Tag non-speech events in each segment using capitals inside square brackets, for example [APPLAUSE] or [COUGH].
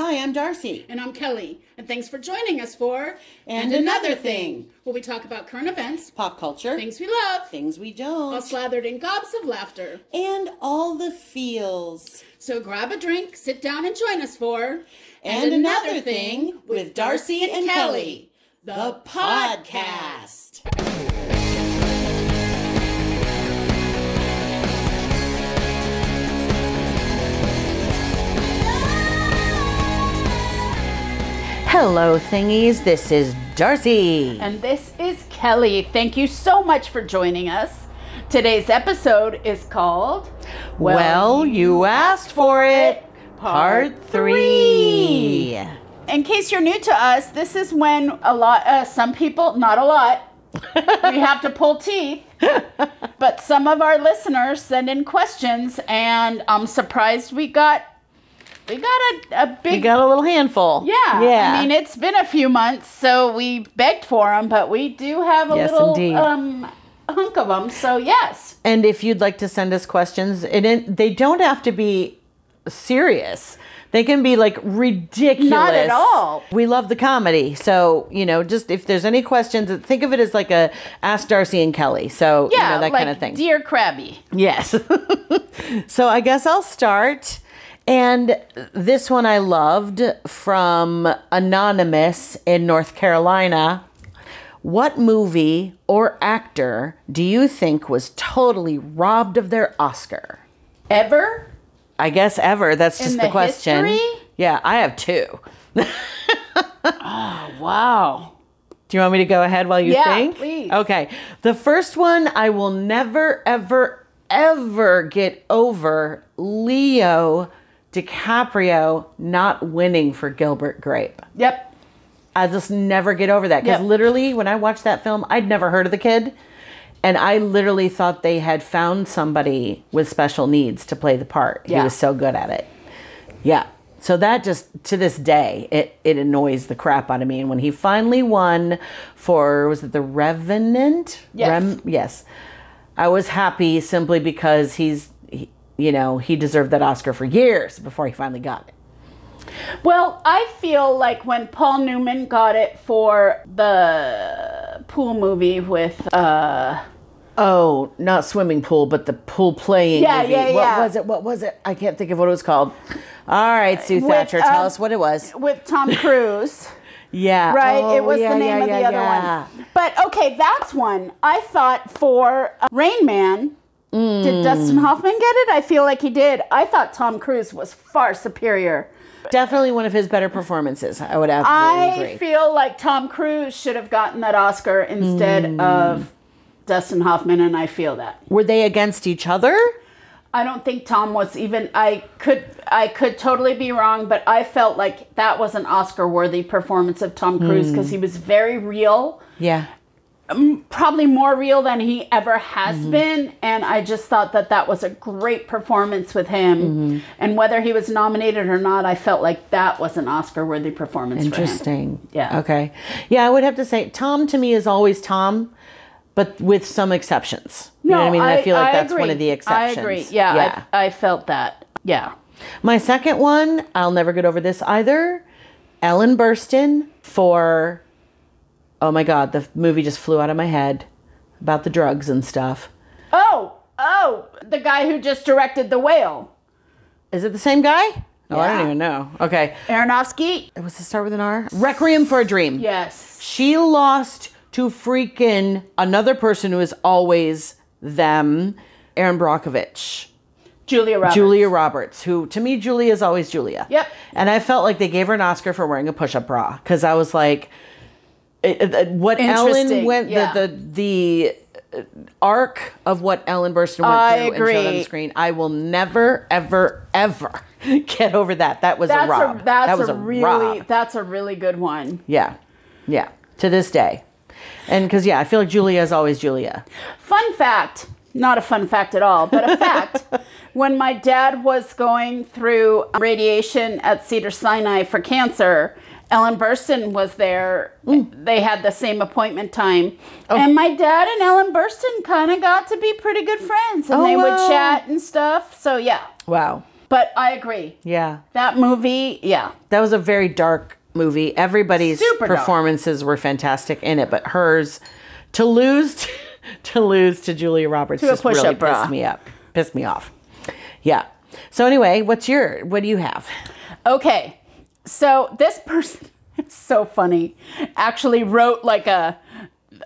Hi, I'm Darcy. And I'm Kelly. And thanks for joining us for And Another Thing. where we talk about current events, Pop culture, things we love, things we don't, all slathered in gobs of laughter. and all the feels. So grab a drink, sit down, and join us for And Another Thing with Darcy and Kelly, the podcast. Hello, thingies. This is Darcy. And this is Kelly. Thank you so much for joining us. Today's episode is called Well, you asked for it. Part three. In case you're new to us, this is when a lot, uh, some people, not a lot, we have to pull teeth. [LAUGHS] But some of our listeners send in questions, and I'm surprised we got we got a, a big We got a little handful. yeah. Yeah. I mean, it's been a few months, so we begged for them, but we do have a Yes, little indeed. um hunk of them. So yes, And if you'd like to send us questions, it, they don't have to be serious. They can be like ridiculous. Not at all. We love the comedy. So, you know, just if there's any questions, think of it as like a Ask Darcy and Kelly. So, yeah, you know, that like kind of thing. Dear Krabby. Yes. [LAUGHS] so I guess I'll start. And this one I loved from Anonymous in North Carolina. What movie or actor do you think was totally robbed of their Oscar? Ever? I guess ever. That's just the, the question. history? Yeah, I have two. [LAUGHS] oh, Wow. Do you want me to go ahead while you Yeah, think? please. Okay. The first one I will never, ever, ever get over Leo DiCaprio not winning for Gilbert Grape. Yep. I just never get over that. Because Yep. literally, when I watched that film, I'd never heard of the kid. And I literally thought they had found somebody with special needs to play the part. He was so good at it. Yeah. So that just to this day, it, it annoys the crap out of me. And when he finally won for was it the Revenant? Yes. yes. I was happy simply because he's he, you know, he deserved that Oscar for years before he finally got it. Well, I feel like when Paul Newman got it for the pool movie with uh Oh, not swimming pool, but the pool playing. Yeah, movie. yeah, What yeah. was it? What was it? I can't think of what it was called. All right, Sue With, Thatcher, tell um, us what it was. with Tom [LAUGHS] Cruise. Yeah, Right, it Oh, was yeah, the name yeah, of the yeah, other yeah. one. But okay, that's one. I thought for uh, Rain Man, Mm. did Dustin Hoffman get it? I feel like he did. I thought Tom Cruise was far superior. Definitely one of his better performances. I would absolutely I agree. feel like Tom Cruise should have gotten that Oscar instead Mm. of Dustin Hoffman, and I feel that. Were they against each other? I don't think Tom was even. I could. I could totally be wrong, but I felt like that was an Oscar-worthy performance of Tom Cruise Hmm. because he was very real. Yeah. Probably more real than he ever has Mm-hmm. been and i just thought that that was a great performance with him Mm-hmm. and whether he was nominated or not i felt like that was an oscar worthy performance for him Interesting. Yeah. Okay. Yeah, I would have to say Tom to me is always Tom, but with some exceptions. You know what I mean? I, feel like that's one of the exceptions. i agree yeah, Yeah. I, I felt that yeah My second one, I'll never get over this either. Ellen Burstyn for, oh my God, the movie just flew out of my head about the drugs and stuff. oh oh the guy who just directed the whale Is it the same guy? Oh, I don't even know. Okay. aronofsky Was it start with an R? Requiem for a Dream. yes She lost to freaking another person who is always them, Erin Brockovich. julia roberts Julia Roberts, who to me, Julia is always Julia. Yep. And I felt like they gave her an Oscar for wearing a push-up bra because I was like, it- it- what Ellen went yeah. the the the uh, arc of what Ellen Burstyn went I through and showed on the screen. I will never, ever, ever [LAUGHS] get over that. That was that's a rob. a that's that was a, a, really rob. that's a really good one Yeah, yeah. To this day, and because yeah, I feel like Julia is always Julia. Fun fact, not a fun fact at all, but a fact. [LAUGHS] when my dad was going through radiation at Cedar Sinai for cancer, Ellen Burstyn was there. Mm. They had the same appointment time. Oh. And my dad and Ellen Burstyn kind of got to be pretty good friends and Oh, they wow. would chat and stuff. So, yeah. Wow. But I agree. Yeah. That movie, yeah. That was a very dark movie. Everybody's Super dark. performances were fantastic in it, but hers to lose to [LAUGHS] lose to Julia Roberts To just really bra. pissed me up. Pissed me off. Yeah. So anyway, what's your what do you have? Okay. So this person, [LAUGHS] it's so funny, actually wrote like a,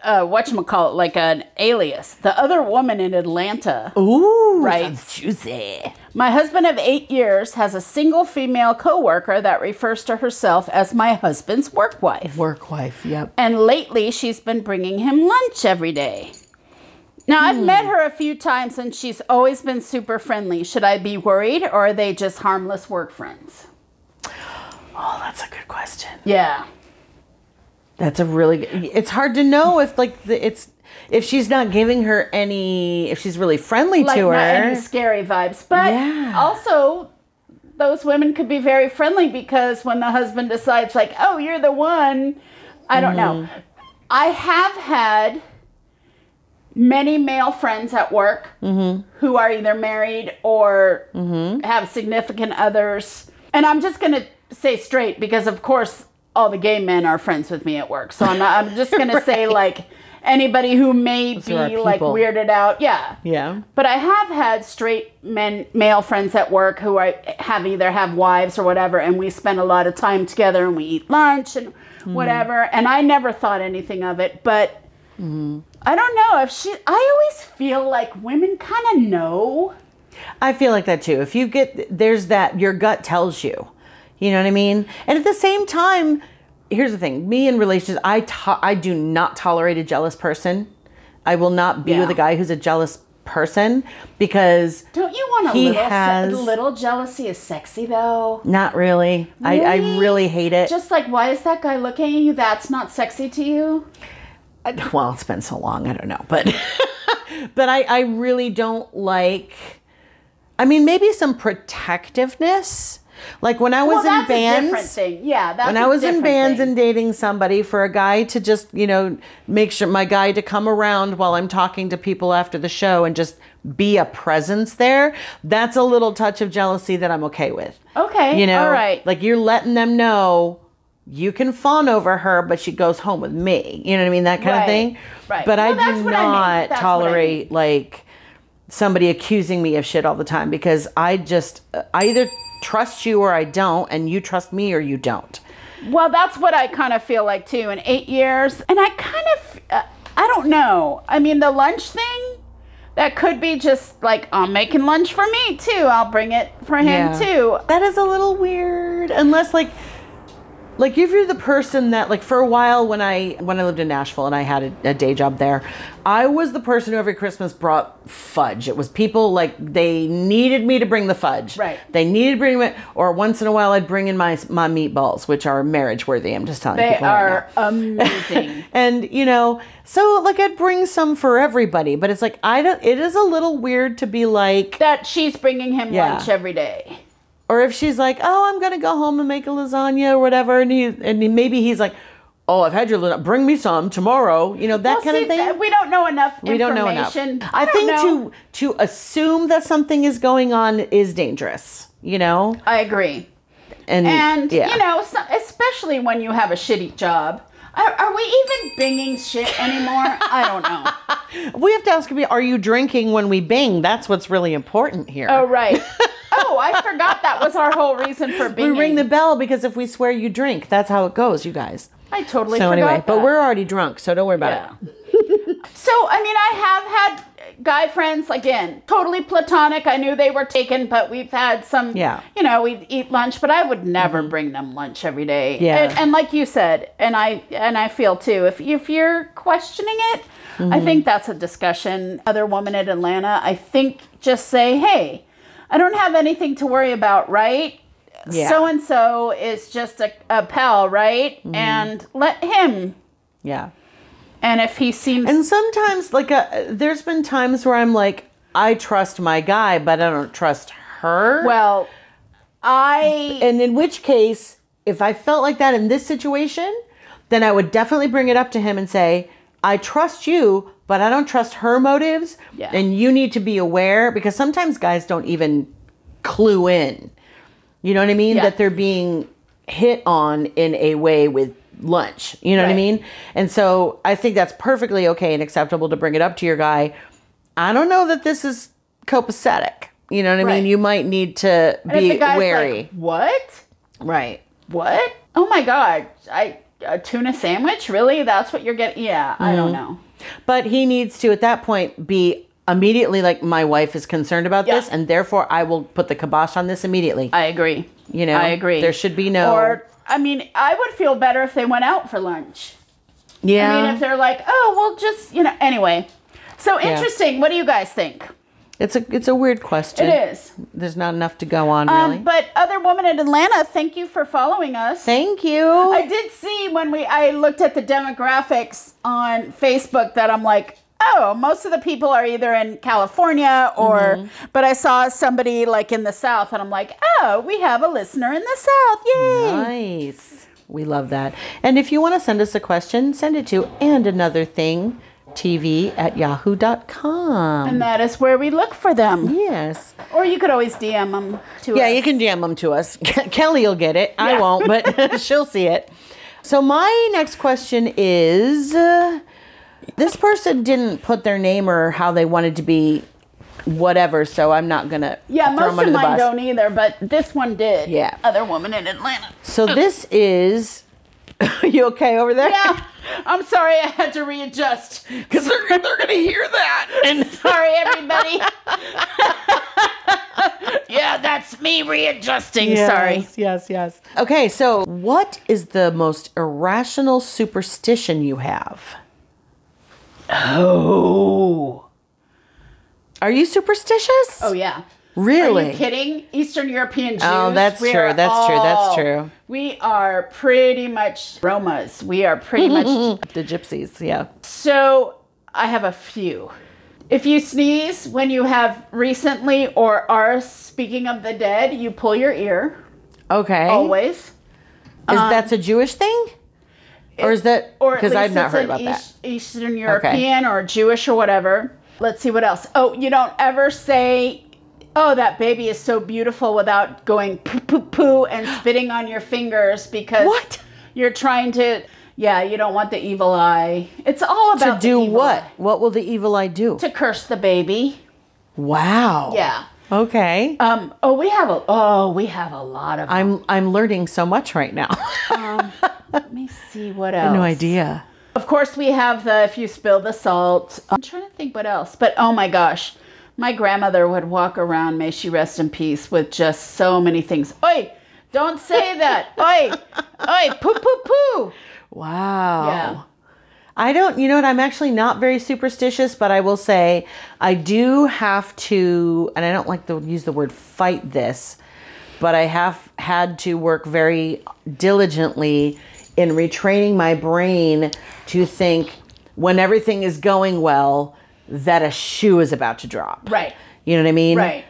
uh, whatchamacallit, like an alias. The other woman in Atlanta. Ooh, Right. juicy. My husband of eight years has a single female coworker that refers to herself as my husband's work wife. Work wife. Yep. And lately, she's been bringing him lunch every day. Now, I've met her a few times and she's always been super friendly. Should I be worried or are they just harmless work friends? Oh, that's a good question. Yeah. That's a really good. It's hard to know if like the, it's if she's not giving her any if she's really friendly Like, to not her. any scary vibes. But Yeah. also, those women could be very friendly because when the husband decides, like, oh, you're the one, I don't know. Mm-hmm. I have had many male friends at work Mm-hmm. who are either married or have significant others. And I'm just going to say straight because, of course, all the gay men are friends with me at work. So I'm, not, I'm just going [LAUGHS] to say, like, anybody who may be like weirded out. Yeah. yeah. But I have had straight men, male friends at work who I have either have wives or whatever, and we spend a lot of time together and we eat lunch and Hmm. whatever. And I never thought anything of it, but Hmm. I don't know if she. I always feel like women kind of know. I feel like that too. If you get there's that your gut tells you. You know what I mean? And at the same time, here's the thing. Me in relationships, I to- I do not tolerate a jealous person. I will not be Yeah. with a guy who's a jealous person because Don't you want a He little? se- has- little jealousy is sexy though. not really. I, I Really? really hate it. Just like, why is that guy looking at you? That's not sexy to you. I- well, it's been so long, I don't know, but [LAUGHS] but I I really don't like. I mean, maybe some protectiveness. Like when I was Well, in bands, different thing. Yeah, when I was in bands thing. and dating somebody, for a guy to just, you know, make sure my guy to come around while I'm talking to people after the show and just be a presence there, that's a little touch of jealousy that I'm okay with. Okay, You know, all right. like you're letting them know you can fawn over her, but she goes home with me. You know what I mean? That kind Right, of thing. right. But Well, I do I not I tolerate like somebody accusing me of shit all the time because I just uh, I either trust you or I don't, and you trust me or you don't. Well, that's what I kind of feel like too. In eight years, and I kind of, uh, I don't know. I mean, the lunch thing, that could be just like I'm making lunch for me too. I'll bring it for him Yeah. too. That is a little weird, unless like, like if you're the person that like for a while when I when I lived in Nashville and I had a, a day job there, I was the person who every Christmas brought fudge. It was people like they needed me to bring the fudge. Right. They needed to bring it, or once in a while I'd bring in my my meatballs, which are marriage worthy. I'm just telling you They people right are amazing. [LAUGHS] And you know, so like I'd bring some for everybody, but it's like I don't. It is a little weird to be like, that she's bringing him Yeah. lunch every day. Or if she's like, oh, I'm gonna go home and make a lasagna or whatever, and he and he, maybe he's like, oh, I've had your lasagna, bring me some tomorrow, you know that Well, kind see, of thing. we don't know enough we don't know enough. information. I, think know. to to assume that something is going on is dangerous. You know, I agree. and And yeah. you know, especially when you have a shitty job. Are, are we even binging shit anymore? I don't know. [LAUGHS] we have to ask me, are you drinking when we bing? That's what's really important here. Oh right. [LAUGHS] oh, I forgot that was our whole reason for binging. we ring the bell because if we swear you drink, that's how it goes, you guys. I totally so forgot anyway, but we're already drunk, so don't worry about Yeah. it. [LAUGHS] so I mean, I have had guy friends again, totally platonic. I knew they were taken, but we've had some. Yeah. Mm-hmm. You know, we eat lunch, but I would never bring them lunch every day. Yeah. And, and like you said, and I and I feel too. If if you're questioning it, I Mm-hmm. think that's a discussion. Other woman in Atlanta, I think just say, hey, I don't have anything to worry about, right? So and so is just a, a pal, right? Mm-hmm. And let him. Yeah. And if he seems And sometimes, like, uh there's been times where I'm like, I trust my guy, but I don't trust her. well, I and in which case, if I felt like that in this situation, then I would definitely bring it up to him and say, I trust you, but I don't trust her motives. Yeah. And you need to be aware because sometimes guys don't even clue in. You know what I mean? Yeah. That they're being hit on in a way with lunch. You know what I mean? And so I think that's perfectly okay and acceptable to bring it up to your guy. I don't know that this is copacetic. You know what I Right. mean? You might need to And be wary. like, what? right. What? Oh my god! I a tuna sandwich? Really? That's what you're getting? Yeah, I Mm-hmm. don't know. But he needs to, at that point, be immediately like, my wife is concerned about Yeah. this, and therefore I will put the kibosh on this immediately. I agree. You know, I agree. there should be no- Or I mean, I would feel better if they went out for lunch. yeah. I mean, if they're like, oh, well, just you know, anyway. So interesting. What do you guys think? it's a it's a weird question. It is. There's not enough to go on, really. Um, but other woman in Atlanta, thank you for following us. Thank you. I did see when we I looked at the demographics on Facebook that I'm like, oh, most of the people are either in California or Mm-hmm. but I saw somebody like in the South and I'm like, oh, we have a listener in the South. Yay. Nice. We love that. And if you want to send us a question, send it to and another thing TV at yahoo.com. And that is where we look for them. yes. Or you could always DM them to us. Yeah, us. you can DM them to us. Kelly will get it. I won't, but [LAUGHS] [LAUGHS] she'll see it. So my next question is uh, this person didn't put their name or how they wanted to be whatever, so I'm not going to Yeah, throw most under of the mine bus. don't either, but this one did. Yeah. Other woman in Atlanta. So oh. this is [LAUGHS] you okay over there? Yeah. I'm sorry I had to readjust. [LAUGHS] Because they're, they're going to hear that. And [LAUGHS] Sorry, everybody. yeah, that's me readjusting. Sorry. Yes, yes, yes. Okay, so what is the most irrational superstition you have? Oh. Are you superstitious? Oh yeah. really? Are you kidding? Eastern European oh, Jews. Oh, that's true, that's true, that's true. We are pretty much Romas. We are pretty much. [LAUGHS] The gypsies, yeah. So I have a few. If you sneeze when you have recently or are speaking of the dead, you pull your ear. Okay. Always. Is um, that's a Jewish thing? Or is that or because I've not heard about that? Eastern European or Jewish or whatever. Let's see what else. Oh, you don't ever say, "Oh, that baby is so beautiful," without going poo poo poo and [GASPS] spitting on your fingers because What? you're trying to. Yeah, you don't want the evil eye. It's all To about the do what? eye. What will the evil eye do? To curse the baby. wow. Yeah. Okay. Um. Oh, we have a. Oh, we have a lot of. I'm I'm learning so much right now. [LAUGHS] um, Let me see what else. no idea. Of course, we have the if you spill the salt. I'm trying to think what else. But oh my gosh, my grandmother would walk around, may she rest in peace, with just so many things. Oi, don't say that. Oi, oi, poo poo poo. Wow. Yeah. I don't, you know what? I'm actually not very superstitious, but I will say I do have to, and I don't like to use the word fight this, but I have had to work very diligently in retraining my brain to think when everything is going well that a shoe is about to drop. Right. You know what I mean? Right.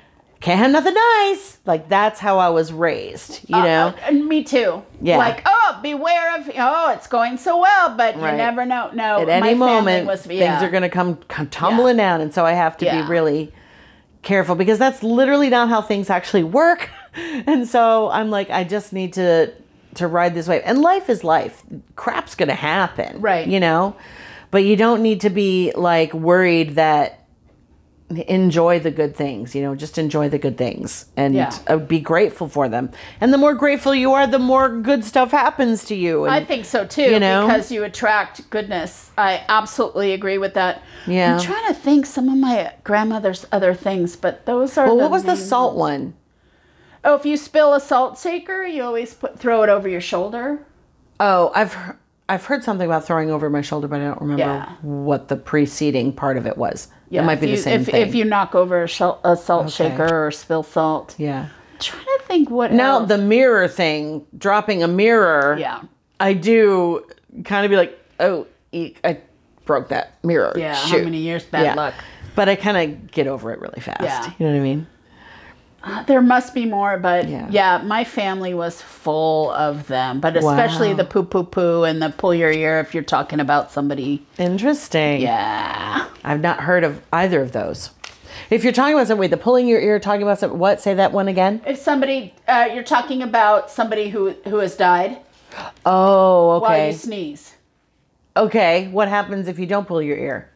Can't have nothing nice. Like that's how I was raised, you know? Uh, and me too. Yeah. Like, oh, beware of. Oh, it's going so well, but Right. you never know. No. at any moment was, things are going to come, come tumbling down and so i have to Yeah. be really careful because that's literally not how things actually work [LAUGHS] and so i'm like i just need to to ride this wave and life is life crap's going to happen Right. you know but you don't need to be like worried that enjoy the good things you know just enjoy the good things and Yeah. uh, be grateful for them and the more grateful you are the more good stuff happens to you and I think so too, You know? because you attract goodness. I absolutely agree with that. Yeah. I'm trying to think some of my grandmother's other things, but those are. well, what was the salt ones. one Oh, if you spill a salt shaker, you always put throw it over your shoulder. Oh, I've I've heard something about throwing over my shoulder, but I don't remember Yeah. what the preceding part of it was. Yeah, it might be you, the same if, thing. If you knock over a, a salt Okay. shaker or spill salt. yeah. I'm trying to think what Now else. the mirror thing, dropping a mirror. Yeah. I do kind of be like, oh, eek, I broke that mirror. Yeah, how many years bad Yeah. luck. But I kind of get over it really fast. Yeah. You know what I mean? Uh, there must be more, but Yeah. yeah. my family was full of them, but especially Wow. the poo poo poo and the pull your ear if you're talking about somebody. Interesting. Yeah. I've not heard of either of those. If you're talking about somebody, the pulling your ear, talking about something, what? Say that one again. If somebody, uh, you're talking about somebody who who has died Oh, okay. while you sneeze. Okay. What happens if you don't pull your ear?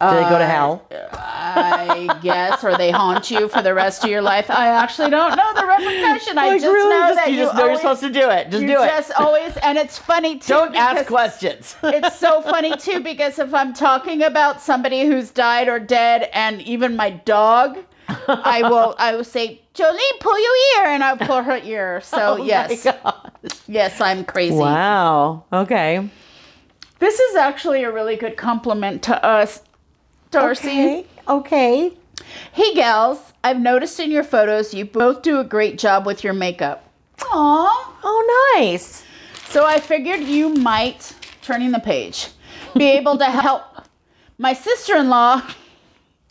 Do they go to uh, hell? I guess, or they haunt you for the rest of your life. I actually don't know the repercussion. I Like, just really? know Just- that you you just know you're always- supposed to do it. Just do it. just always, and it's funny too. Don't ask questions. [LAUGHS] It's so funny too because if I'm talking about somebody who's died or dead, and even my dog, I will I will say, Jolene, pull your ear, and I'll pull her ear. [LAUGHS] So Oh yes, yes, I'm crazy. Wow. Okay. This is actually a really good compliment to us, Darcy. Okay. Okay. Hey gals, I've noticed in your photos you both do a great job with your makeup. Aww. Oh, nice. So I figured you might, turning the page, be [LAUGHS] able to help. My sister in law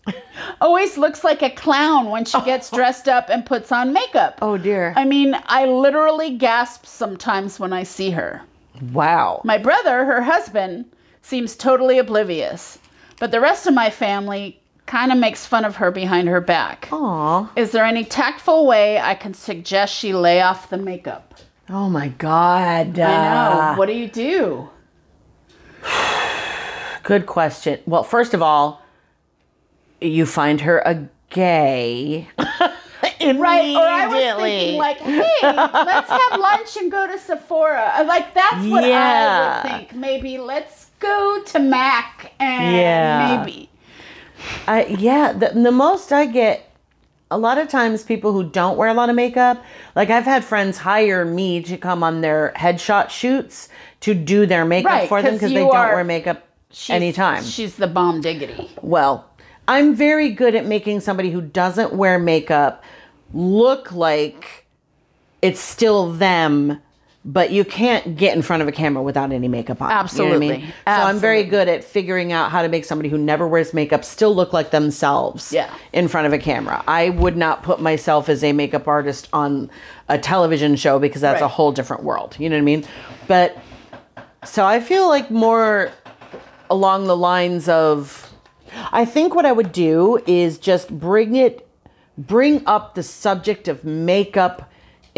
[LAUGHS] always looks like a clown when she gets oh. dressed up and puts on makeup. Oh dear. I mean, I literally gasp sometimes when I see her. wow. My brother, her husband, seems totally oblivious, but the rest of my family kind of makes fun of her behind her back. Aw. Is there any tactful way I can suggest she lay off the makeup? Oh my God. I know. Uh, What do you do? [SIGHS] Good question. Well, first of all, you find her a gay. [LAUGHS] Right. Or I was thinking like, hey, let's have lunch and go to Sephora. Like that's what Yeah. I would think. Maybe let's go to Mac and Yeah. maybe. I yeah, the, the most I get a lot of times people who don't wear a lot of makeup, like I've had friends hire me to come on their headshot shoots to do their makeup Right, for them because they don't are- wear makeup She's, anytime. She's the bomb diggity. Well, I'm very good at making somebody who doesn't wear makeup look like it's still them, but you can't get in front of a camera without any makeup on. You know I Absolutely. mean? So I'm very good at figuring out how to make somebody who never wears makeup still look like themselves Yeah. in front of a camera. I would not put myself as a makeup artist on a television show because that's a whole different world. You know what I mean? But so I feel like more along the lines of I think what I would do is just bring it bring up the subject of makeup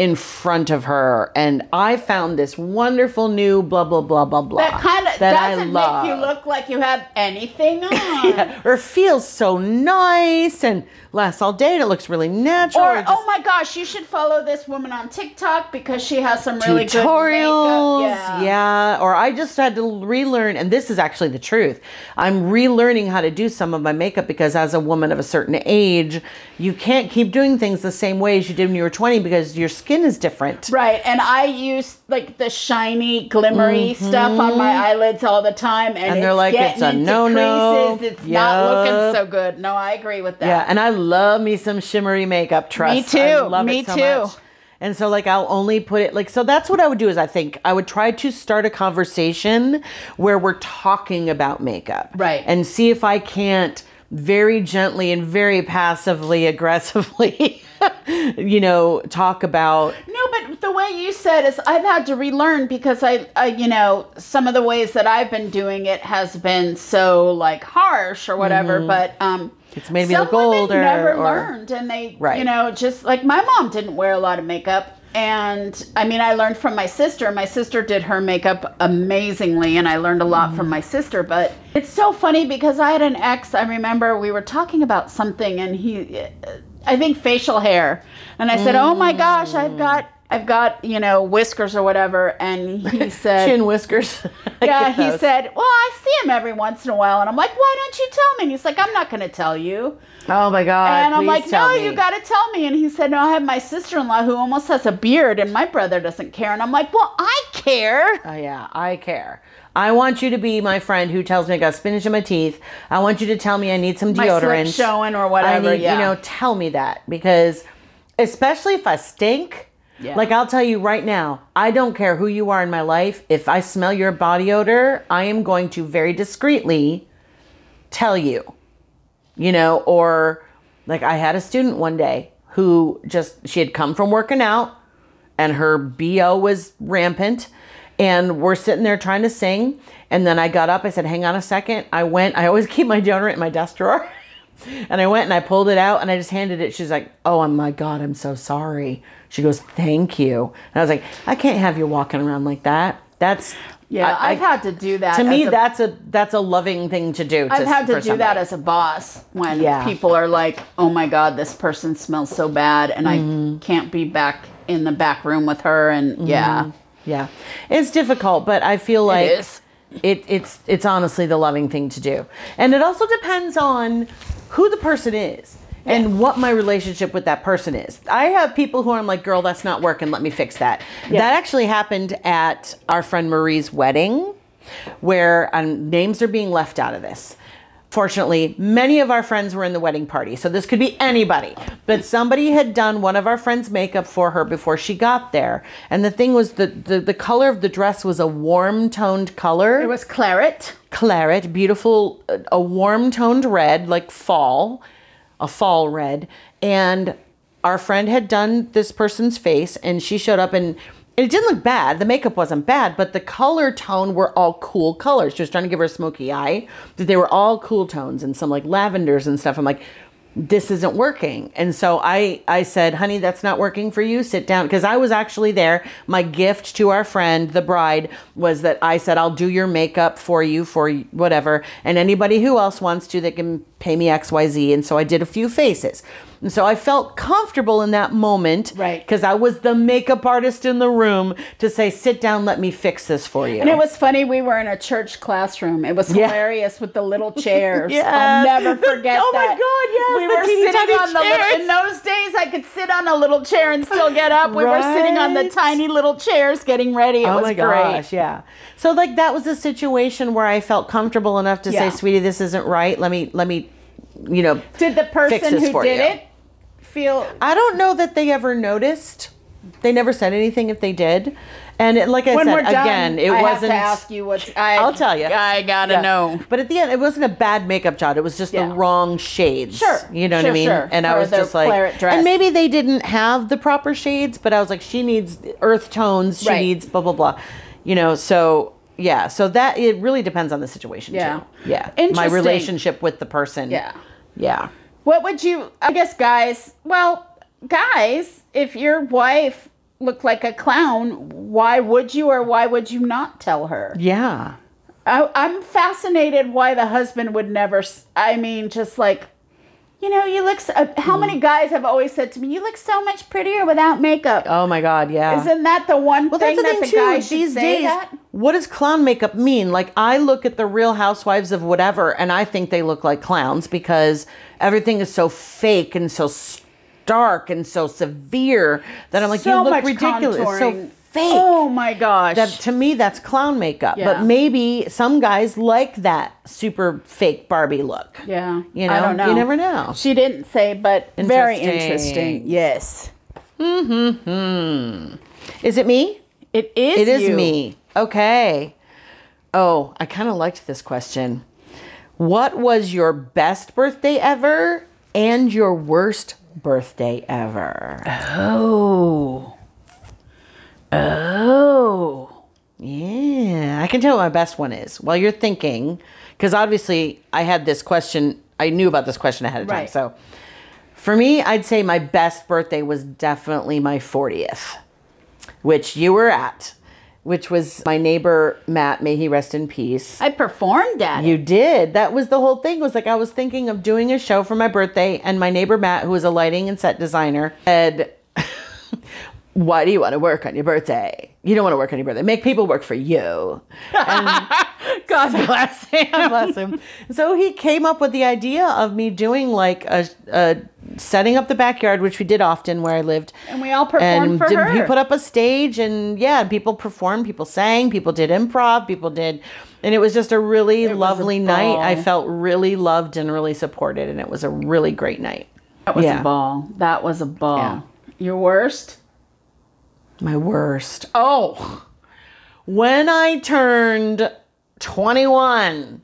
in front of her and I found this wonderful new blah blah blah blah blah That kind of that doesn't love. make you look like you have anything [LAUGHS] on. or feels so nice and lasts all day and it looks really natural. Or oh my gosh, you should follow this woman on TikTok because she has some really tutorials. good makeup. Yeah. Or I just had to relearn, and this is actually the truth. I'm relearning how to do some of my makeup because as a woman of a certain age, you can't keep doing things the same way as you did when you were 20 because your skin is different. Right, and I use like the shiny, glimmery stuff on my eyelids all the time, and, Mm-hmm. And they're it's like, getting it's a into no-no. creases. It's not looking so good. No, I agree with that. Yeah, and I love me some shimmery makeup. Trust Me too, I love me it so too. Much. And so, like, I'll only put it like so. That's what I would do. Is I think I would try to start a conversation where we're talking about makeup, Right. And see if I can't very gently and very passively [LAUGHS] aggressively, [LAUGHS] you know, talk about No, the way you said is I've had to relearn because I, I, you know, some of the ways that I've been doing it has been so like harsh or whatever. But um, Mm-hmm. It's made me look older Never or- learned, and they, Right. you know, just like my mom didn't wear a lot of makeup. And I mean, I learned from my sister. My sister did her makeup amazingly, and I learned a lot Mm-hmm. from my sister. But it's so funny because I had an ex. I remember we were talking about something, and he, I think facial hair, and I said, "Oh my gosh, Mm. I've got, I've got, you know, whiskers or whatever." And he [LAUGHS] said, chin whiskers. [LAUGHS] "Yeah." He those. said, "Well, I see him every once in a while," and I'm like, "Why don't you tell me?" And he's like, "I'm not going to tell you." "Oh my god!" And I'm like, no, me." you got to tell me. And he said, no, I have my sister in law who almost has a beard, and my brother doesn't care. And I'm like, well, I care. Oh yeah, I care. I want you to be my friend who tells me I got spinach in my teeth. I want you to tell me I need some deodorant. showing or I whatever. need, yeah. you know, tell me that because especially if I stink. Yeah. Like I'll tell you right now, I don't care who you are in my life. If I smell your body odor, I am going to very discreetly tell you. You know, or like I had a student one day who just she had come from working out and her BO was rampant. And we're sitting there trying to sing. And then I got up. I said, hang on a second. I went, I always [LAUGHS] keep my deodorant in my desk drawer. And I went and I pulled it out and I just handed it. She's like, "Oh my god, I'm so sorry." She goes, "Thank you." And I was like, "I can't have you walking around like that." That's Yeah, I, I've had to do that. to me a- that's a that's a loving thing to do. To, I've had to do that as a boss when Yeah. people are like, "Oh my god, this person smells so bad," and Mm-hmm. I can't be back in the back room with her. And yeah, Yeah, it's difficult, but I feel like is. it, it's it's honestly the loving thing to do, and it also depends on who the person is and what my relationship with that person is. I have people who I'm like, "Girl, that's not working. Let me fix that." That actually happened at our friend Marie's wedding, where um, names are being left out of this. Fortunately, many of our friends were in the wedding party, so this could be anybody. But somebody had done one of our friends' makeup for her before she got there. And the thing was, the, the, the color of the dress was a warm toned color it was claret. claret, beautiful, a warm toned red, like fall, a fall red. And our friend had done this person's face, and she showed up, and it didn't look bad. The makeup wasn't bad, but the color tone were all cool colors. She was trying to give her a smoky eye, but they were all cool tones and some like lavenders and stuff. I'm like, this isn't working. And so I I said, "Honey, that's not working for you. Sit down." Because I was actually there. My gift to our friend, the bride, was that I said, "I'll do your makeup for you for whatever, and anybody who else wants to that can pay me XYZ." And so I did a few faces. And so I felt comfortable in that moment, Right. Because I was the makeup artist in the room to say, "Sit down, let me fix this for you." And it was funny. We were in a church classroom. It was [LAUGHS] Yeah. hilarious with the little chairs. [LAUGHS] Yes. I'll never forget [LAUGHS] Oh my that. God, yes, We were sitting on the little. chairs. In those days, I could sit on a little chair and still get up. We were sitting on the tiny little chairs getting ready. It oh was my great. gosh, yeah. So like that was a situation where I felt comfortable enough to Yeah. say, "Sweetie, this isn't right. Let me let me, you know." Did the person who did you. it feel? I don't know that they ever noticed. They never said anything if they did. And it, like I When said we're done, again, it I wasn't. have to ask you what I, I'll tell you. I gotta Yeah. know. But at the end, it wasn't a bad makeup job. It was just Yeah. the wrong shades. Sure. You know what I mean? sure. And I For was just like, claret dress. and maybe they didn't have the proper shades, but I was like, she needs earth tones. She Right. needs blah, blah, blah. You know, so yeah. So that, it really depends on the situation Yeah. too. Yeah. My relationship with the person. Yeah. Yeah. What would you? I guess guys. Well, guys, if your wife looked like a clown, why would you or why would you not tell her? Yeah. I, I'm fascinated why the husband would never. I mean, just like, you know, you look. So, uh, how Mm. many guys have always said to me, "You look so much prettier without makeup"? Oh my God. Yeah. Isn't that the one Well, thing that's the that thing the guy These days, that? what does clown makeup mean? Like, I look at the Real Housewives of whatever, and I think they look like clowns because everything is so fake and so stark and so severe that I'm like, so you look ridiculous. It's so contouring. Fake. Oh my gosh! That to me, that's clown makeup. Yeah. But maybe some guys like that super fake Barbie look. yeah, You know, I don't know. you never know. She didn't say, but very Interesting. interesting. Yes, Is it me? it is. It is you. me. Okay. Oh, I kind of liked this question. What was your best birthday ever and your worst birthday ever? Oh. Oh. Yeah, I can tell what my best one is. While you're thinking, because obviously I had this question, I knew about this question ahead of time. Right. So for me, I'd say my best birthday was definitely my 40th, which you were at, which was my neighbor Matt, may he rest in peace. I performed at You it. did. That was the whole thing. It was like I was thinking of doing a show for my birthday, and my neighbor Matt, who was a lighting and set designer, said, [LAUGHS] "Why do you want to work on your birthday? You don't want to work on your birthday. Make people work for you." And [LAUGHS] God bless [LAUGHS] him. bless him. So he came up with the idea of me doing like a, a setting up the backyard, which we did often where I lived. And we all performed for did- her. He put up a stage, and yeah, people performed, people sang, people did improv, people did, and it was just a really a lovely night. I felt really loved and really supported, and it was a really great night. That was Yeah. a ball. That was a ball. Yeah. Your worst? My worst. Oh, when I turned 21,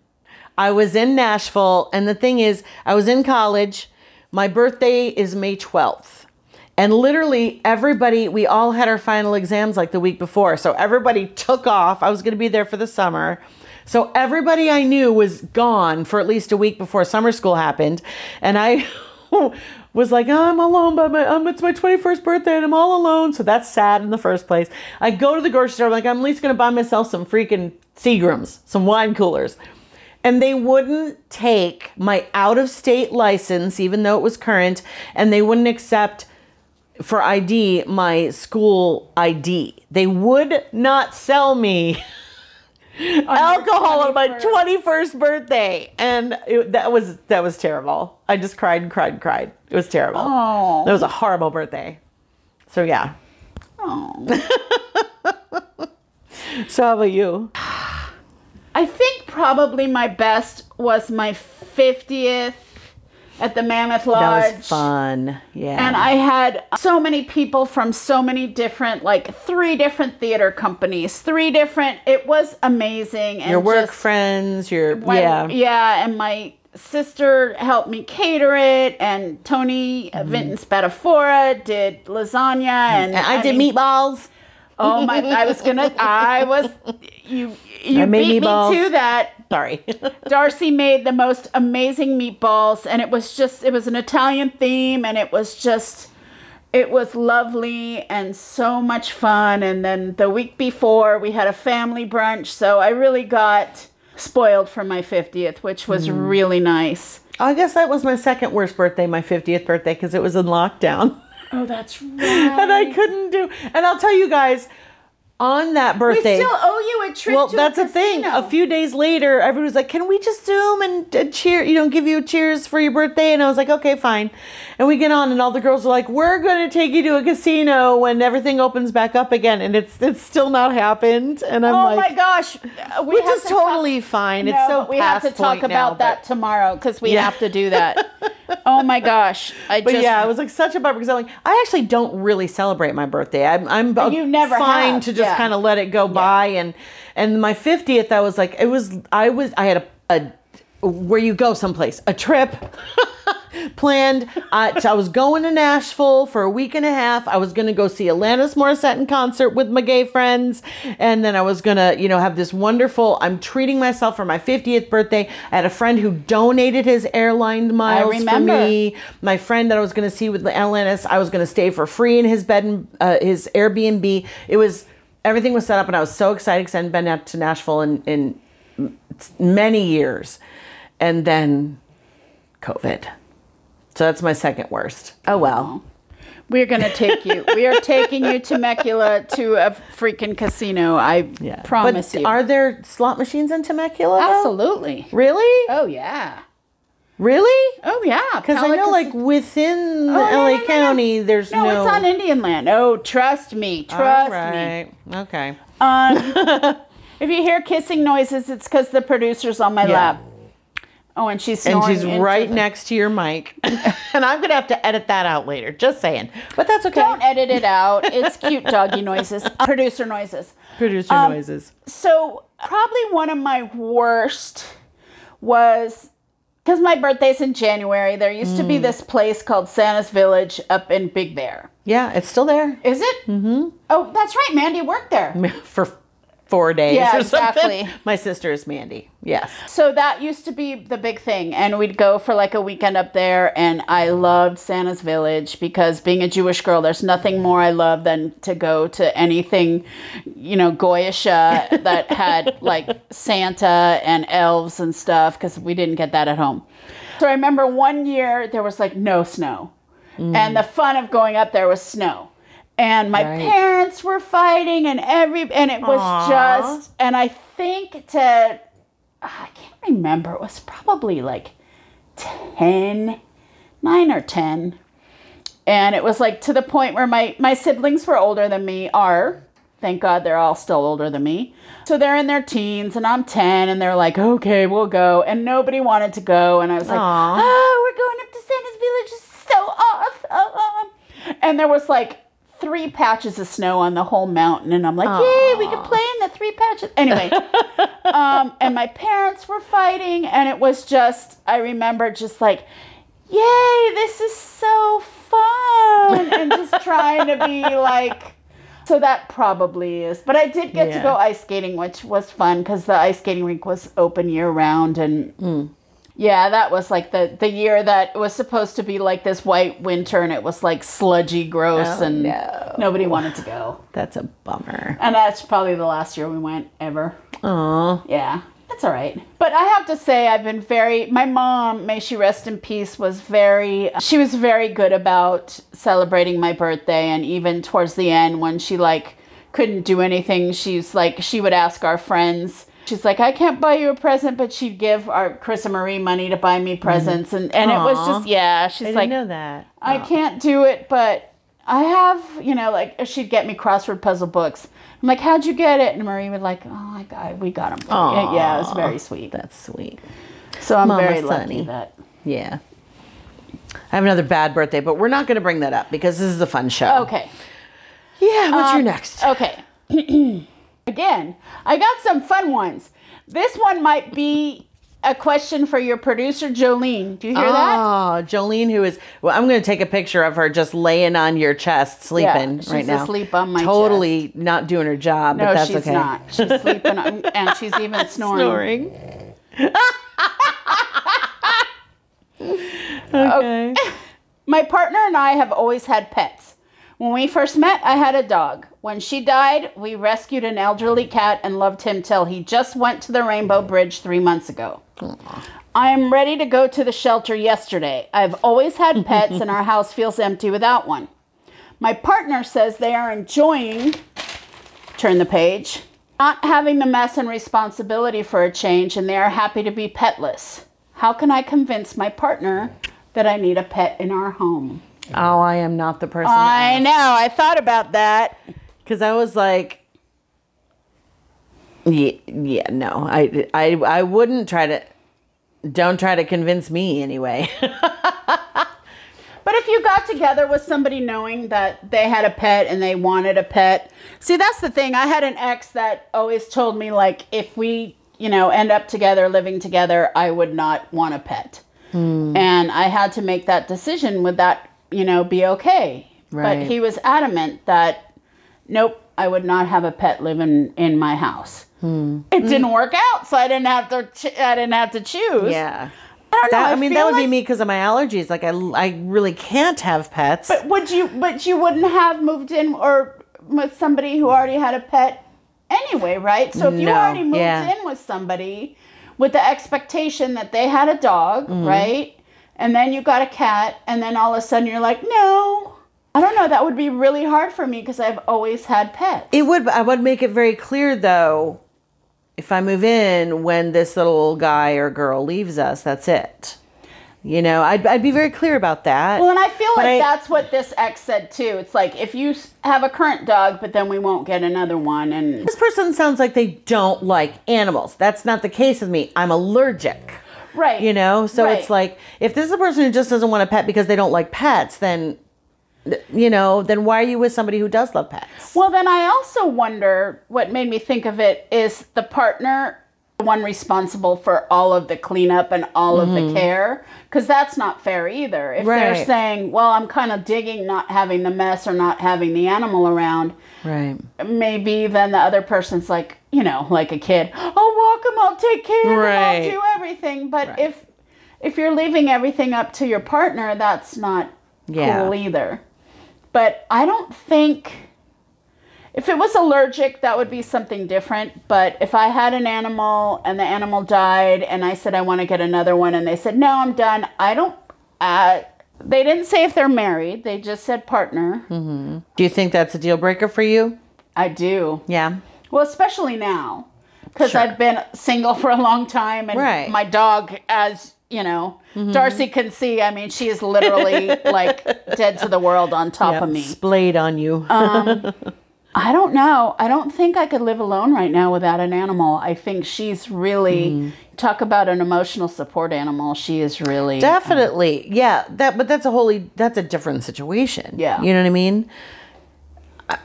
I was in Nashville. And the thing is, I was in college. My birthday is May 12th. And literally, everybody, we all had our final exams like the week before. So everybody took off. I was going to be there for the summer. So everybody I knew was gone for at least a week before summer school happened. And I [LAUGHS] was like, oh, I'm alone by my, um, it's my 21st birthday and I'm all alone. So that's sad in the first place. I go to the grocery store, I'm like, I'm at least going to buy myself some freaking Seagrams, some wine coolers. And they wouldn't take my out of state license, even though it was current, and they wouldn't accept for ID my school ID. They would not sell me [LAUGHS] [LAUGHS] alcohol on my 21st. 21st birthday. And it, that was that was terrible. I just cried and cried and cried. It was terrible. Oh. That was a horrible birthday. So yeah. Oh. [LAUGHS] So how about you? [SIGHS] I think probably my best was my 50th at the Mammoth Lodge. That was fun. Yeah. And I had so many people from so many different, like three different theater companies, three different. It was amazing. And your work just friends, your when- yeah. yeah, and my sister helped me cater it, and Tony uh Vinton Spatafora did lasagna, and, And I did mean, meatballs. Oh my! I was gonna. I was. [LAUGHS] You. You I made beat meatballs. me to that. Sorry. [LAUGHS] Darcy made the most amazing meatballs, and it was just. It was an Italian theme, and it was just. It was lovely and so much fun. And then the week before, we had a family brunch, so I really got spoiled for my 50th, which was Hmm. really nice. I guess that was my second worst birthday, my 50th birthday, because it was in lockdown. Oh, that's right. [LAUGHS] and I couldn't do. And I'll tell you guys, on that birthday. we still owe you a trip well, to that's a the thing. A few days later, everyone was like, "Can we just zoom and, and cheer? You know, give you cheers for your birthday?" And I was like, "Okay, fine." And we get on, and all the girls are like, "We're going to take you to a casino when everything opens back up again," and it's it's still not happened. And I'm Oh like, my gosh, Uh, we is to talk- totally fine. It's so we have to talk point now, about that but- tomorrow because we Yeah. have to do that. [LAUGHS] oh my gosh, I But just yeah, it was like such a bummer because I'm like, I actually don't really celebrate my birthday. I'm I'm You never fine have, to just yeah. Kind of let it go by and and my 50th I was like it was I was I had a, a where you go someplace a trip [LAUGHS] planned. I, I was going to Nashville for a week and a half. I was going to go see Alanis Morissette in concert with my gay friends, and then I was going to, you know, have this wonderful. I'm treating myself for my 50th birthday. I had a friend who donated his airline miles for me. My friend that I was going to see with Alanis, I was going to stay for free in his bed and uh, his Airbnb. It was everything was set up, and I was so excited because I hadn't been out to Nashville in in many years, and then COVID. So that's my second worst. Oh well. we're gonna [LAUGHS] take you. We are taking you to Temecula to a freaking casino. I Yeah. promise but you. Are there slot machines in Temecula? though? Absolutely. Really? Oh yeah. Really? Oh yeah. Because I know, like within the Oh, no, LA no, no, no. County, there's no. no, it's on Indian land. Oh, trust me. Trust me. right. Okay. Um, [LAUGHS] if you hear kissing noises, it's because the producer's on my Yeah. lap. Oh, and she's And she's right the- next to your mic, [LAUGHS] and I'm gonna have to edit that out later. Just saying, but that's okay. Don't edit it out. It's cute doggy noises, Uh, [LAUGHS] producer noises. Producer Um, noises. So probably one of my worst was because my birthday's in January. There used to Mm. be this place called Santa's Village up in Big Bear. Yeah, it's still there Is it? Mm-hmm. Oh, that's right. Mandy worked there. [LAUGHS] for four days Yeah, or something. exactly. My sister is Mandy. Yes. So that used to be the big thing. And we'd go for like a weekend up there. And I loved Santa's Village because being a Jewish girl, there's nothing more I love than to go to anything, you know, Goyish uh, [LAUGHS] that had like Santa and elves and stuff because we didn't get that at home. So I remember one year there was like no snow. And the fun of going up there was snow. And my Right. parents were fighting and every and it was Aw. just and I think to I can't remember. It was probably like 10, 9 or 10. And it was like to the point where my, my siblings were older than me, are. Thank God they're all still older than me. So they're in their teens and I'm 10 and they're like, okay, we'll go. And nobody wanted to go. And I was like, Aw. oh, we're going up to Santa's Village. It's so awesome. And there was like three patches of snow on the whole mountain. And I'm like, yay, we could play in the three patches. Anyway, [LAUGHS] um, and my parents were fighting, and it was just, I remember just like, yay, this is so fun, and just [LAUGHS] trying to be like So that probably is. But I did get to go ice skating, which was fun because the ice skating rink was open year round. And Mm. Yeah, that was like the, the year that was supposed to be like this white winter and it was like sludgy, gross, Oh, and no. nobody wanted to go. [LAUGHS] That's a bummer. And that's probably the last year we went ever. Aw. Yeah, that's all right. But I have to say, I've been very. My mom, may she rest in peace, was very. She was very good about celebrating my birthday, and even towards the end, when she like couldn't do anything, she's like she would ask our friends. She's like, I can't buy you a present, but she'd give our Chris and Marie money to buy me presents, and and it was just yeah. She's I like, know that. I can't do it, but I have, you know, like she'd get me crossword puzzle books. I'm like, how'd you get it? And Marie would like, oh, my god, we got them. You. Yeah, it was very sweet. That's sweet. So I'm Mama very Sunny. lucky that. Yeah. I have another bad birthday, but we're not going to bring that up because this is a fun show. Okay. Yeah, what's your Um, next? Okay. [CLEARS THROAT] Again, I got some fun ones. This one might be a question for your producer, Jolene. Do you hear that? Oh, Jolene, who is, well, I'm going to take a picture of her just laying on your chest, sleeping she's right now. asleep on my chest. Totally not doing her job, No, but that's she's okay. not. She's sleeping on, [LAUGHS] and she's even snoring. Snoring. [LAUGHS] [LAUGHS] okay. My partner and I have always had pets. When we first met, I had a dog. When she died, we rescued an elderly cat and loved him till he just went to the Rainbow Bridge three months ago. I am ready to go to the shelter yesterday. I've always had [LAUGHS] pets and our house feels empty without one. My partner says they are enjoying, turn the page, not having the mess and responsibility for a change and they are happy to be petless. How can I convince my partner that I need a pet in our home? Oh, I am not the person. I know, I thought about that. Because I was like, yeah, yeah, no, I, I, I wouldn't try to. Don't try to convince me anyway. [LAUGHS] But if you got together with somebody knowing that they had a pet and they wanted a pet, see, that's the thing. I had an ex that always told me, like, if we, you know, end up together, living together, I would not want a pet. Hmm. And I had to make that decision. with that, you know, be okay? Right. But he was adamant that, nope, I would not have a pet living in my house. It didn't work out, so I didn't have to. Ch- I didn't have to choose. yeah. I don't know. That, I mean, that would be me because of my allergies. Like, I, I really can't have pets. But would you? But you wouldn't have moved in or with somebody who already had a pet anyway, right? So if you already moved yeah. in with somebody with the expectation that they had a dog, Mm-hmm. right? And then you got a cat, and then all of a sudden you're like, no. I don't know. That would be really hard for me because I've always had pets. It would. I would make it very clear, though, if I move in when this little guy or girl leaves us, that's it. You know, I'd, I'd be very clear about that. well, and I feel But like I- that's what this ex said too. It's like if you have a current dog, but then we won't get another one, and this person sounds like they don't like animals. That's not the case with me. I'm allergic. Right, You know, so Right. it's like if this is a person who just doesn't want a pet because they don't like pets, then you know, then why are you with somebody who does love pets? Well, then I also wonder what made me think of it is the partner the one responsible for all of the cleanup and all of the mm-hmm. care because that's not fair either. If they're saying, "Well, I'm kind of digging not having the mess or not having the animal around," Right. maybe then the other person's like, you know, like a kid, "I'll walk them, I'll take care of Right. I'll do everything." But if if you're leaving everything up to your partner, that's not Yeah. cool either. But I don't think if it was allergic, that would be something different. But if I had an animal and the animal died, and I said I want to get another one, and they said no, I'm done. I don't. Uh, they didn't say if they're married. They just said partner. Mm-hmm. Do you think that's a deal breaker for you? I do. Yeah. Well, especially now, because Sure. I've been single for a long time, and Right. my dog, as you know, mm-hmm. Darcy can see. I mean, she is literally [LAUGHS] like dead to the world on top Yep, of me. Splayed on you. Um, [LAUGHS] I don't know. I don't think I could live alone right now without an animal. I think she's really Mm-hmm. talk about an emotional support animal. She is really um, Definitely. Yeah. That but that's a wholly that's a different situation. Yeah. You know what I mean?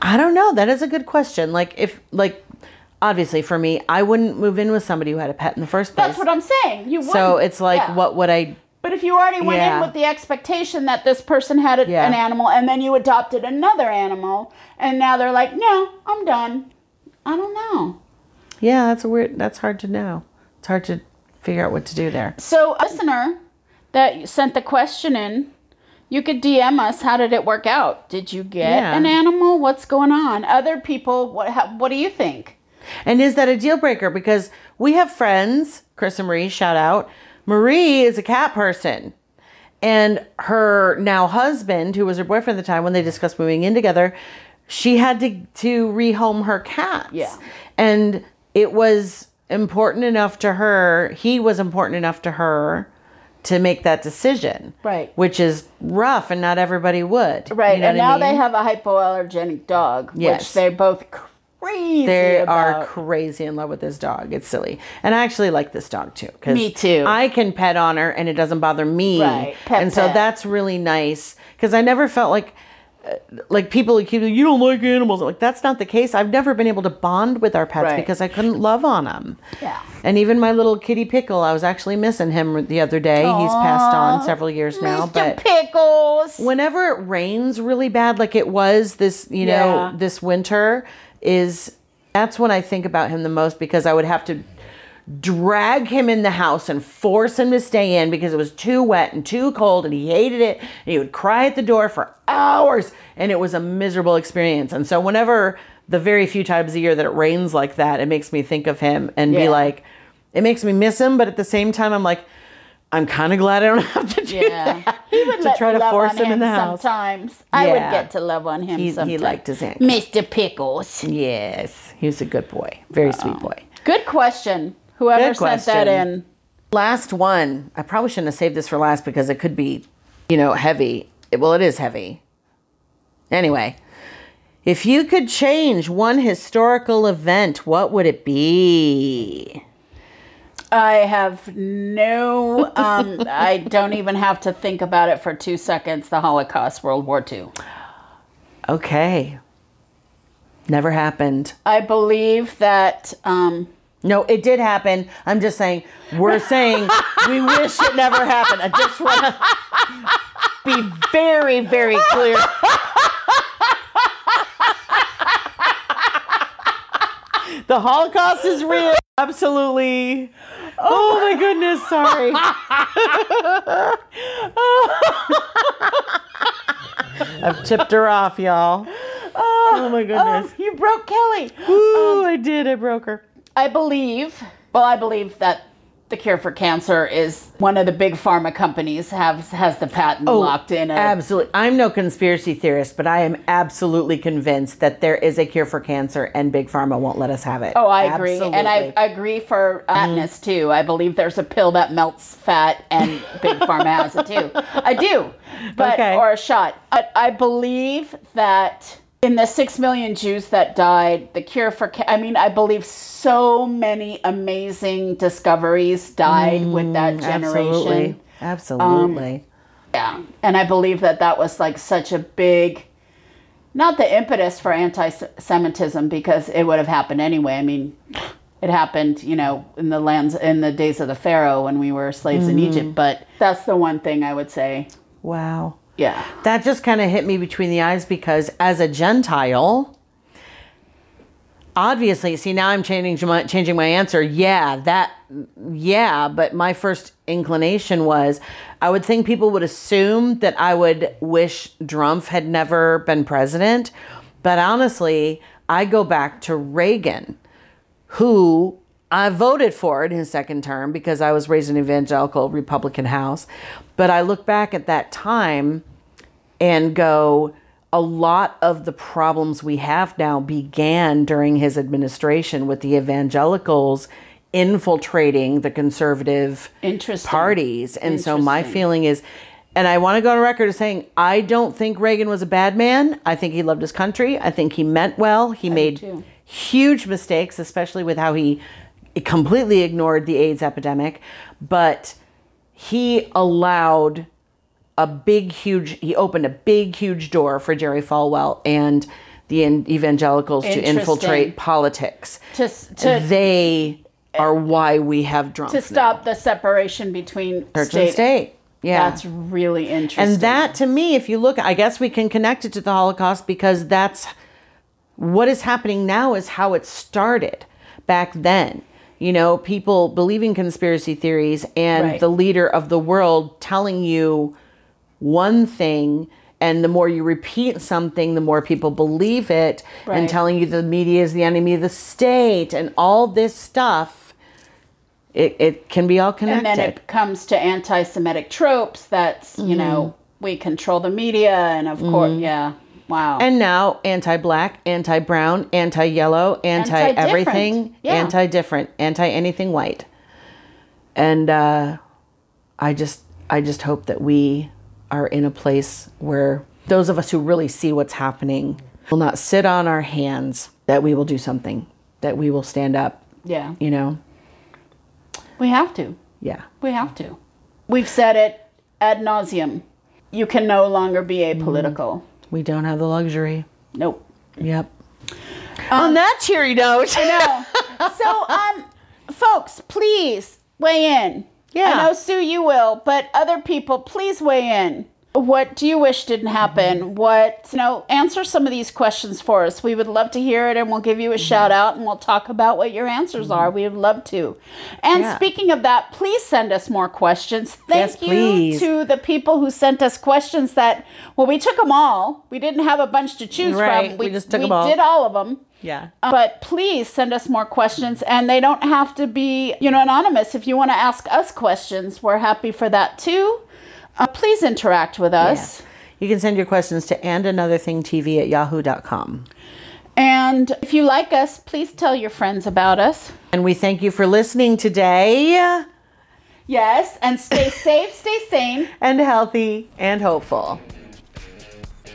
I, don't know. That is a good question. Like if like obviously for me, I wouldn't move in with somebody who had a pet in the first place. That's what I'm saying. You so wouldn't. it's like Yeah. what would I But if you already went Yeah. in with the expectation that this person had a, Yeah. an animal and then you adopted another animal and now they're like, no, I'm done. I don't know. Yeah, that's a weird. That's hard to know. It's hard to figure out what to do there. So, a listener that sent the question in, you could DM us. How did it work out? Did you get Yeah. an animal? What's going on? Other people, what how, what do you think? And is that a deal breaker? Because we have friends, Chris and Marie, shout out. Marie is a cat person. And her now husband, who was her boyfriend at the time when they discussed moving in together, she had to, to rehome her cats. Yeah. And it was important enough to her, he was important enough to her to make that decision. Right. Which is rough and not everybody would. Right, You know and what I now they have a hypoallergenic dog, Yes. which they're both crazy They about. are crazy in love with this dog. It's silly. And I actually like this dog too. 'cause Me too. I can pet on her and it doesn't bother me. Right, pet and so that's really nice because I never felt like. Like people keep you don't like animals. I'm like that's not the case. I've never been able to bond with our pets Right. because I couldn't love on them. Yeah. And even my little kitty pickle, I was actually missing him the other day. He's passed on several years now, Mr. but Pickles. whenever it rains really bad like it was this you know Yeah. this winter is that's when i think about him the most because i would have to drag him in the house and force him to stay in because it was too wet and too cold and he hated it and he would cry at the door for hours and it was a miserable experience and so whenever the very few times a year that it rains like that it makes me think of him and be like it makes me miss him but at the same time i'm like i'm kind of glad i don't [LAUGHS] have to do Yeah, that to try to force on him in the house Sometimes I would get to love on him. He- he liked his aunt. Mr. Pickles. Yes, he was a good boy. Very sweet oh. boy. Good question. Whoever Good sent that question. in. Last one. I probably shouldn't have saved this for last because it could be, you know, heavy. It- Well, it is heavy. Anyway, if you could change one historical event, what would it be? I have no. Um, I don't even have to think about it for two seconds. The Holocaust, World War II. Okay. Never happened. I believe that. Um, No, it did happen. I'm just saying, we're saying we wish it never happened. I just want to be very, very clear. the Holocaust is real. Absolutely. Oh my goodness, sorry. [LAUGHS] I've tipped her off, y'all. Oh my oh, goodness. oh, you broke Kelly. Ooh, um, I did. I broke her. I believe. Well, I believe that the cure for cancer is one of the big pharma companies has has the patent oh, locked in. it. Absolutely. I'm no conspiracy theorist, but I am absolutely convinced that there is a cure for cancer and Big Pharma won't let us have it. Oh, I agree, and I. I agree for fatness mm. too. I believe there's a pill that melts fat, and Big Pharma has it too. I do, but [LAUGHS] Okay. or a shot. But I believe that in the six million Jews that died, the cure for ca- I mean, I believe so many amazing discoveries died mm, with that generation. Absolutely. Absolutely. Yeah, and I believe that that was like such a big, not the impetus for anti-Semitism because it would have happened anyway. I mean, it happened, you know, in the lands in the days of the Pharaoh when we were slaves in Egypt. Mm. But that's the one thing I would say. wow. Yeah, That just kind of hit me between the eyes because as a Gentile, obviously, see, now I'm changing my, changing my answer. Yeah, that, yeah, but my first inclination was I would think people would assume that I would wish Drumpf had never been president. But honestly, I go back to Reagan, who I voted for in his second term because I was raised in an evangelical Republican house. But I look back at that time and go, a lot of the problems we have now began during his administration with the evangelicals infiltrating the conservative parties. And so my feeling is, and I want to go on record as saying, I don't think Reagan was a bad man. I think he loved his country. I think he meant well. He made huge mistakes, especially with how he completely ignored the AIDS epidemic. But he allowed a big, huge, he opened a big, huge door for Jerry Falwell and the evangelicals to infiltrate politics. to to they are why we have drunk to stop the separation between church state and state. Yeah. That's really interesting. And that to me, if you look, I guess we can connect it to the Holocaust because that's what is happening now is how it started back then. You know, people believing conspiracy theories and Right. the leader of the world telling you one thing. And the more you repeat something, the more people believe it, Right. and telling you the media is the enemy of the state, and all this stuff. It, it can be all connected. and then it comes to anti-Semitic tropes. That's you know Mm-hmm. we control the media, and of course, yeah, wow. And now anti-black, anti-brown, anti-yellow, anti-everything, Anti-different, yeah. anti-different, anti-anything white. And uh, I just, I just hope that we are in a place where those of us who really see what's happening will not sit on our hands. That we will do something. That we will stand up. yeah, You know, we have to. yeah. We have to. We've said it ad nauseum. You can no longer be apolitical. We don't have the luxury. Nope. Yep. on that cheery note. No. so, um, folks, please weigh in. Yeah. I know Sue, you will, but other people, please weigh in. What do you wish didn't happen? What, you know, answer some of these questions for us. We would love to hear it and we'll give you a shout out and we'll talk about what your answers are. We would love to. And Yeah. speaking of that, please send us more questions. Thank Yes, you please. to the people who sent us questions that, well, we took them all. We didn't have a bunch to choose Right, from. we just took we 'em all. did all of them. Yeah. Uh, But please send us more questions, and they don't have to be, you know, anonymous. If you want to ask us questions, we're happy for that too. Uh, please interact with us. You can send your questions to andanotherthingtv at yahoo.com. And if you like us, please tell your friends about us. And we thank you for listening today Yes, and stay [LAUGHS] safe, stay sane. and healthy and hopeful.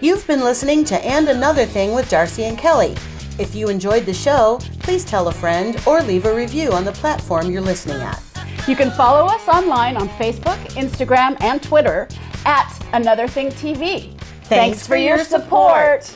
You've been listening to And Another Thing with Darcy and Kelly. If you enjoyed the show, please tell a friend or leave a review on the platform you're listening at. You can follow us online on Facebook, Instagram, and Twitter at Another Thing TV. Thanks for your support.